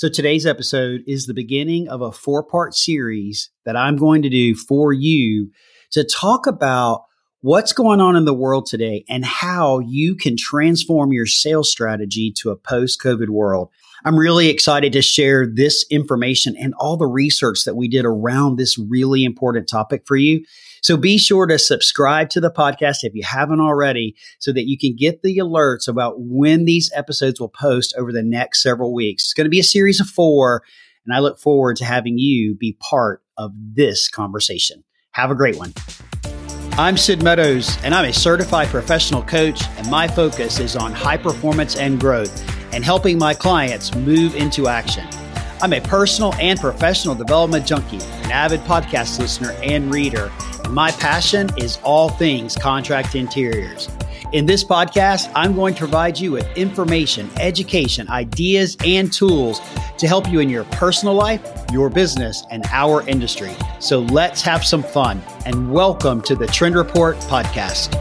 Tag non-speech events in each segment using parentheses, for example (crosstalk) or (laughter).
So today's episode is the beginning of a four part series that I'm going to do for you to talk about what's going on in the world today and how you can transform your sales strategy to a post COVID world. I'm really excited to share this information and all the research that we did around this really important topic for you. So be sure to subscribe to the podcast if you haven't already so that you can get the alerts about when these episodes will post over the next several weeks. It's going to be a series of four, and I look forward to having you be part of this conversation. Have a great one. I'm Sid Meadows, and I'm a certified professional coach, and my focus is on high performance and growth and helping my clients move into action. I'm a personal and professional development junkie, an avid podcast listener and reader. And my passion is all things contract interiors. In this podcast, I'm going to provide you with information, education, ideas, and tools to help you in your personal life, your business, and our industry. So let's have some fun and welcome to the Trend Report podcast.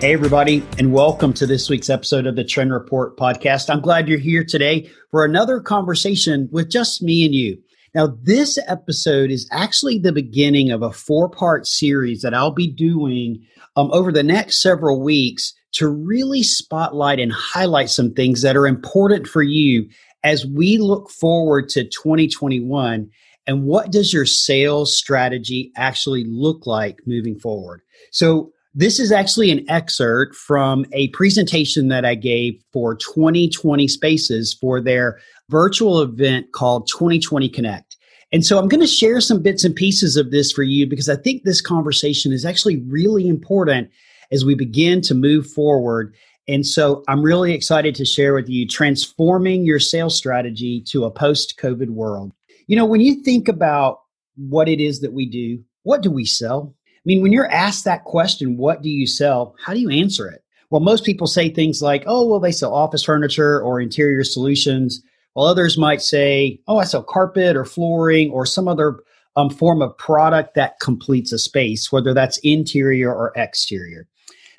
Hey, everybody, and welcome to this week's episode of the Trend Report podcast. I'm glad you're here today for another conversation with just me and you. Now, this episode is actually the beginning of a four part series that I'll be doing um, over the next several weeks to really spotlight and highlight some things that are important for you as we look forward to 2021 and what does your sales strategy actually look like moving forward. So, this is actually an excerpt from a presentation that I gave for 2020 Spaces for their virtual event called 2020 Connect. And so I'm going to share some bits and pieces of this for you because I think this conversation is actually really important as we begin to move forward. And so I'm really excited to share with you transforming your sales strategy to a post COVID world. You know, when you think about what it is that we do, what do we sell? I mean, when you're asked that question, what do you sell? How do you answer it? Well, most people say things like, oh, well, they sell office furniture or interior solutions, while others might say, oh, I sell carpet or flooring or some other um, form of product that completes a space, whether that's interior or exterior.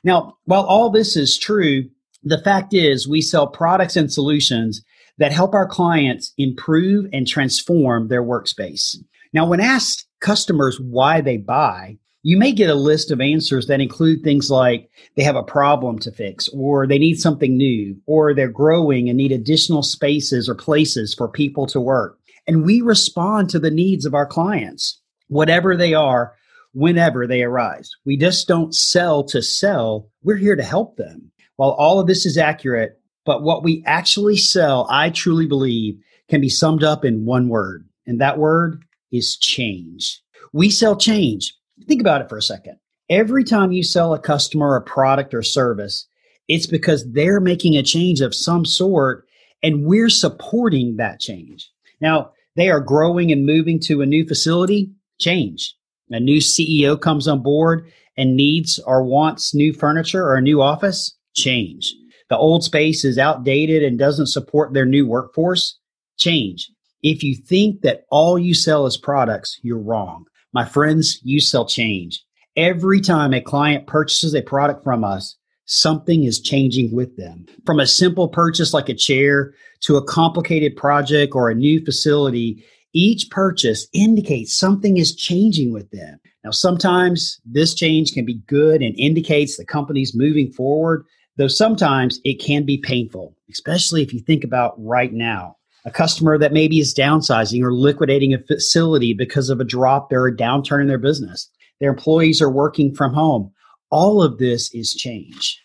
Now, while all this is true, the fact is we sell products and solutions that help our clients improve and transform their workspace. Now, when asked customers why they buy, you may get a list of answers that include things like they have a problem to fix, or they need something new, or they're growing and need additional spaces or places for people to work. And we respond to the needs of our clients, whatever they are, whenever they arise. We just don't sell to sell, we're here to help them. While all of this is accurate, but what we actually sell, I truly believe, can be summed up in one word, and that word is change. We sell change Think about it for a second. Every time you sell a customer a product or service, it's because they're making a change of some sort and we're supporting that change. Now, they are growing and moving to a new facility, change. A new CEO comes on board and needs or wants new furniture or a new office, change. The old space is outdated and doesn't support their new workforce, change. If you think that all you sell is products, you're wrong. My friends, you sell change. Every time a client purchases a product from us, something is changing with them. From a simple purchase like a chair to a complicated project or a new facility, each purchase indicates something is changing with them. Now, sometimes this change can be good and indicates the company's moving forward, though sometimes it can be painful, especially if you think about right now a customer that maybe is downsizing or liquidating a facility because of a drop or a downturn in their business. Their employees are working from home. All of this is change.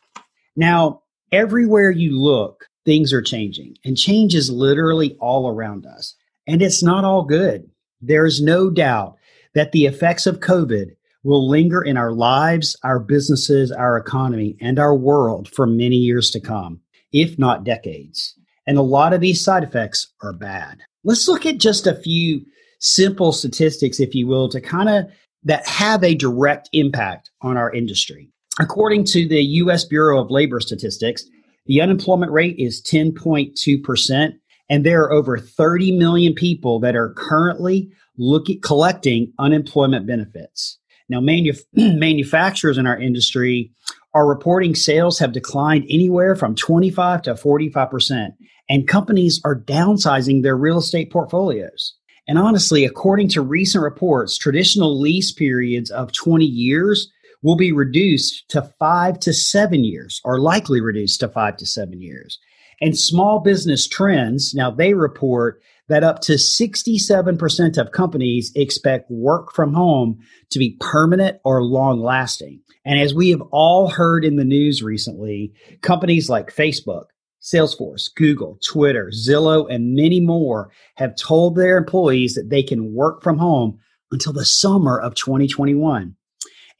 Now, everywhere you look, things are changing, and change is literally all around us. And it's not all good. There is no doubt that the effects of COVID will linger in our lives, our businesses, our economy, and our world for many years to come, if not decades. And a lot of these side effects are bad. Let's look at just a few simple statistics, if you will, to kind of that have a direct impact on our industry. According to the US Bureau of Labor Statistics, the unemployment rate is 10.2%, and there are over 30 million people that are currently looking collecting unemployment benefits. Now, manuf- (clears throat) manufacturers in our industry are reporting sales have declined anywhere from 25 to 45%, and companies are downsizing their real estate portfolios. And honestly, according to recent reports, traditional lease periods of 20 years will be reduced to five to seven years, or likely reduced to five to seven years. And small business trends, now they report that up to 67% of companies expect work from home to be permanent or long lasting. And as we have all heard in the news recently, companies like Facebook, Salesforce, Google, Twitter, Zillow, and many more have told their employees that they can work from home until the summer of 2021.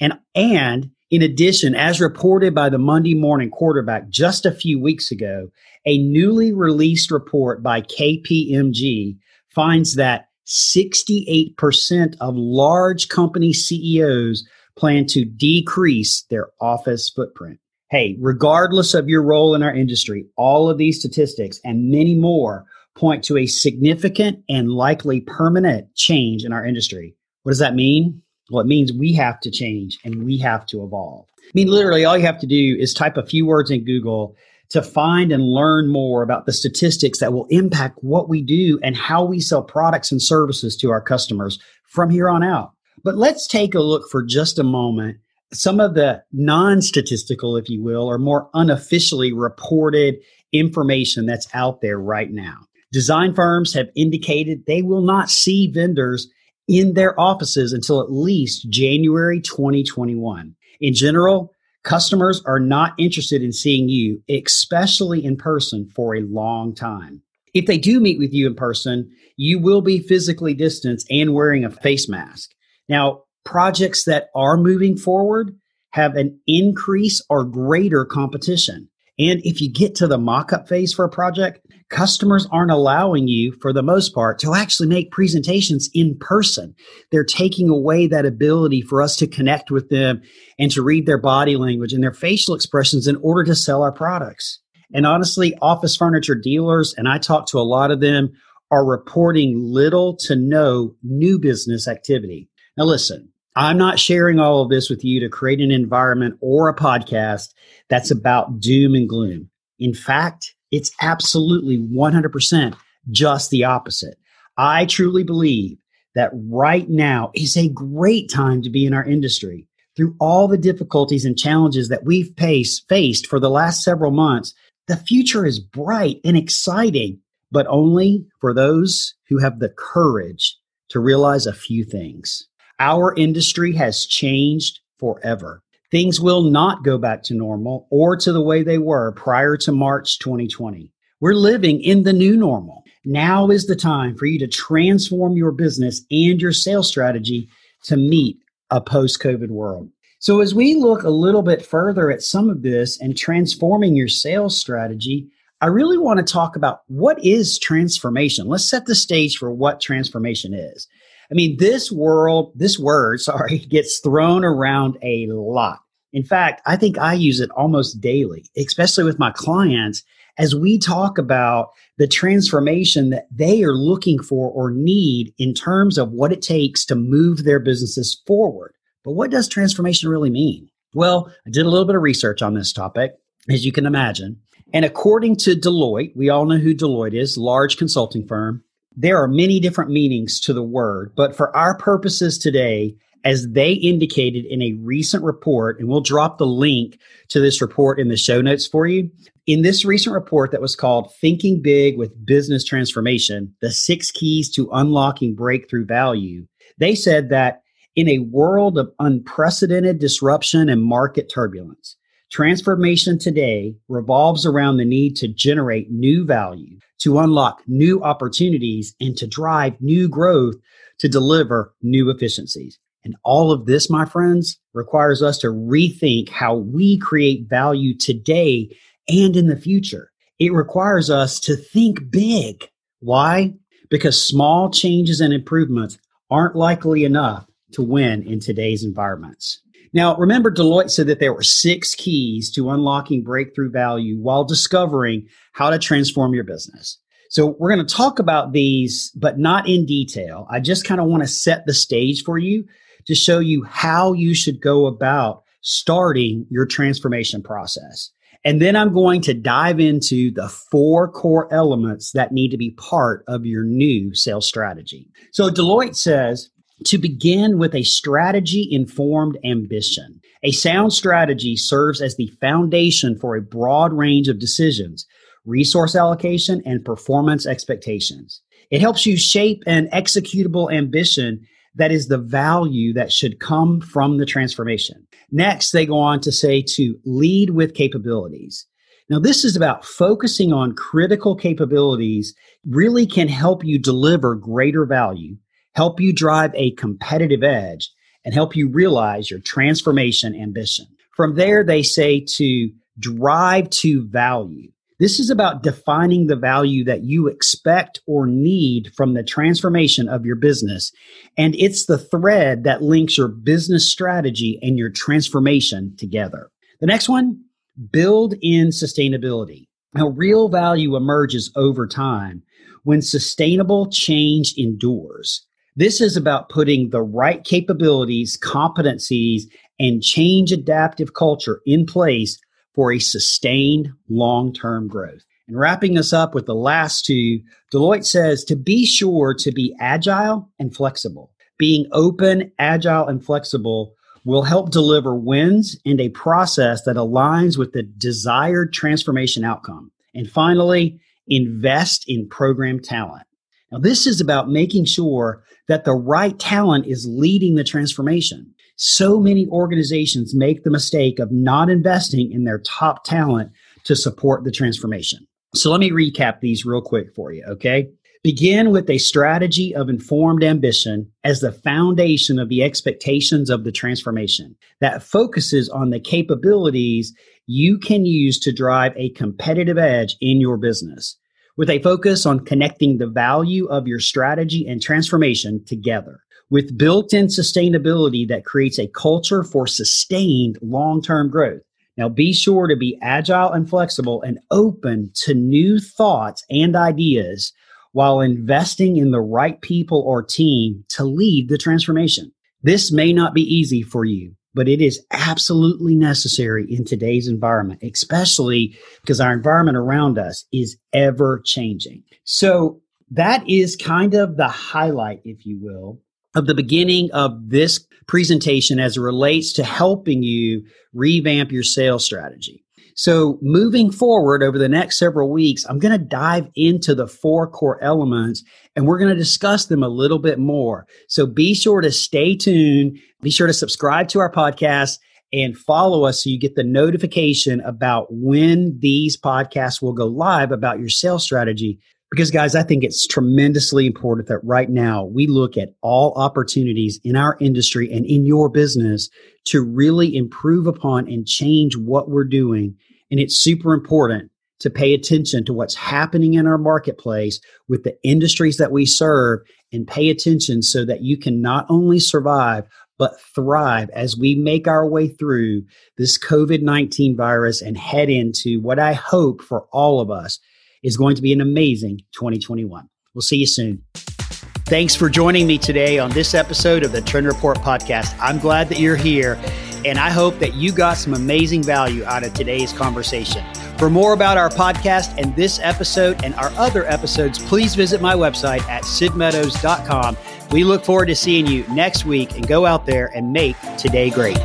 And, and in addition, as reported by the Monday Morning Quarterback just a few weeks ago, a newly released report by KPMG finds that 68% of large company CEOs plan to decrease their office footprint. Hey, regardless of your role in our industry, all of these statistics and many more point to a significant and likely permanent change in our industry. What does that mean? Well, it means we have to change and we have to evolve. I mean, literally, all you have to do is type a few words in Google to find and learn more about the statistics that will impact what we do and how we sell products and services to our customers from here on out. But let's take a look for just a moment. Some of the non statistical, if you will, or more unofficially reported information that's out there right now. Design firms have indicated they will not see vendors in their offices until at least January 2021. In general, customers are not interested in seeing you, especially in person, for a long time. If they do meet with you in person, you will be physically distanced and wearing a face mask. Now, projects that are moving forward have an increase or greater competition. And if you get to the mock up phase for a project, customers aren't allowing you, for the most part, to actually make presentations in person. They're taking away that ability for us to connect with them and to read their body language and their facial expressions in order to sell our products. And honestly, office furniture dealers, and I talk to a lot of them, are reporting little to no new business activity. Now, listen, I'm not sharing all of this with you to create an environment or a podcast that's about doom and gloom. In fact, it's absolutely 100% just the opposite. I truly believe that right now is a great time to be in our industry. Through all the difficulties and challenges that we've faced, for the last several months, the future is bright and exciting, but only for those who have the courage to realize a few things. Our industry has changed forever. Things will not go back to normal or to the way they were prior to March 2020. We're living in the new normal. Now is the time for you to transform your business and your sales strategy to meet a post COVID world. So, as we look a little bit further at some of this and transforming your sales strategy, I really want to talk about what is transformation. Let's set the stage for what transformation is. I mean, this world, this word, (laughs) sorry, gets thrown around a lot. In fact, I think I use it almost daily, especially with my clients as we talk about the transformation that they are looking for or need in terms of what it takes to move their businesses forward. But what does transformation really mean? Well, I did a little bit of research on this topic, as you can imagine. And according to Deloitte, we all know who Deloitte is, large consulting firm, there are many different meanings to the word, but for our purposes today, as they indicated in a recent report, and we'll drop the link to this report in the show notes for you. In this recent report that was called Thinking Big with Business Transformation The Six Keys to Unlocking Breakthrough Value, they said that in a world of unprecedented disruption and market turbulence, transformation today revolves around the need to generate new value to unlock new opportunities and to drive new growth to deliver new efficiencies. And all of this, my friends, requires us to rethink how we create value today and in the future. It requires us to think big. Why? Because small changes and improvements aren't likely enough to win in today's environments. Now, remember, Deloitte said that there were six keys to unlocking breakthrough value while discovering how to transform your business. So we're going to talk about these, but not in detail. I just kind of want to set the stage for you to show you how you should go about starting your transformation process. And then I'm going to dive into the four core elements that need to be part of your new sales strategy. So Deloitte says to begin with a strategy informed ambition. A sound strategy serves as the foundation for a broad range of decisions, resource allocation, and performance expectations. It helps you shape an executable ambition that is the value that should come from the transformation. Next, they go on to say to lead with capabilities. Now, this is about focusing on critical capabilities, really can help you deliver greater value, help you drive a competitive edge, and help you realize your transformation ambition. From there, they say to drive to value. This is about defining the value that you expect or need from the transformation of your business. And it's the thread that links your business strategy and your transformation together. The next one, build in sustainability. Now, real value emerges over time when sustainable change endures. This is about putting the right capabilities, competencies, and change adaptive culture in place for a sustained long term growth. And wrapping us up with the last two, Deloitte says to be sure to be agile and flexible. Being open, agile, and flexible will help deliver wins and a process that aligns with the desired transformation outcome. And finally, invest in program talent. Now, this is about making sure that the right talent is leading the transformation. So many organizations make the mistake of not investing in their top talent to support the transformation. So let me recap these real quick for you, okay? Begin with a strategy of informed ambition as the foundation of the expectations of the transformation that focuses on the capabilities you can use to drive a competitive edge in your business with a focus on connecting the value of your strategy and transformation together with built in sustainability that creates a culture for sustained long term growth. Now, be sure to be agile and flexible and open to new thoughts and ideas while investing in the right people or team to lead the transformation. This may not be easy for you, but it is absolutely necessary in today's environment, especially because our environment around us is ever changing. So, that is kind of the highlight, if you will, of the beginning of this presentation as it relates to helping you revamp your sales strategy. So, moving forward over the next several weeks, I'm going to dive into the four core elements and we're going to discuss them a little bit more. So, be sure to stay tuned. Be sure to subscribe to our podcast and follow us so you get the notification about when these podcasts will go live about your sales strategy because, guys, I think it's tremendously important that right now we look at all opportunities in our industry and in your business to really improve upon and change what we're doing. And it's super important to pay attention to what's happening in our marketplace with the industries that we serve and pay attention so that you can not only survive, but thrive as we make our way through this COVID 19 virus and head into what I hope for all of us is going to be an amazing 2021. We'll see you soon. Thanks for joining me today on this episode of the Trend Report podcast. I'm glad that you're here, and I hope that you got some amazing value out of today's conversation. For more about our podcast and this episode and our other episodes, please visit my website at sidmeadows.com. We look forward to seeing you next week and go out there and make today great.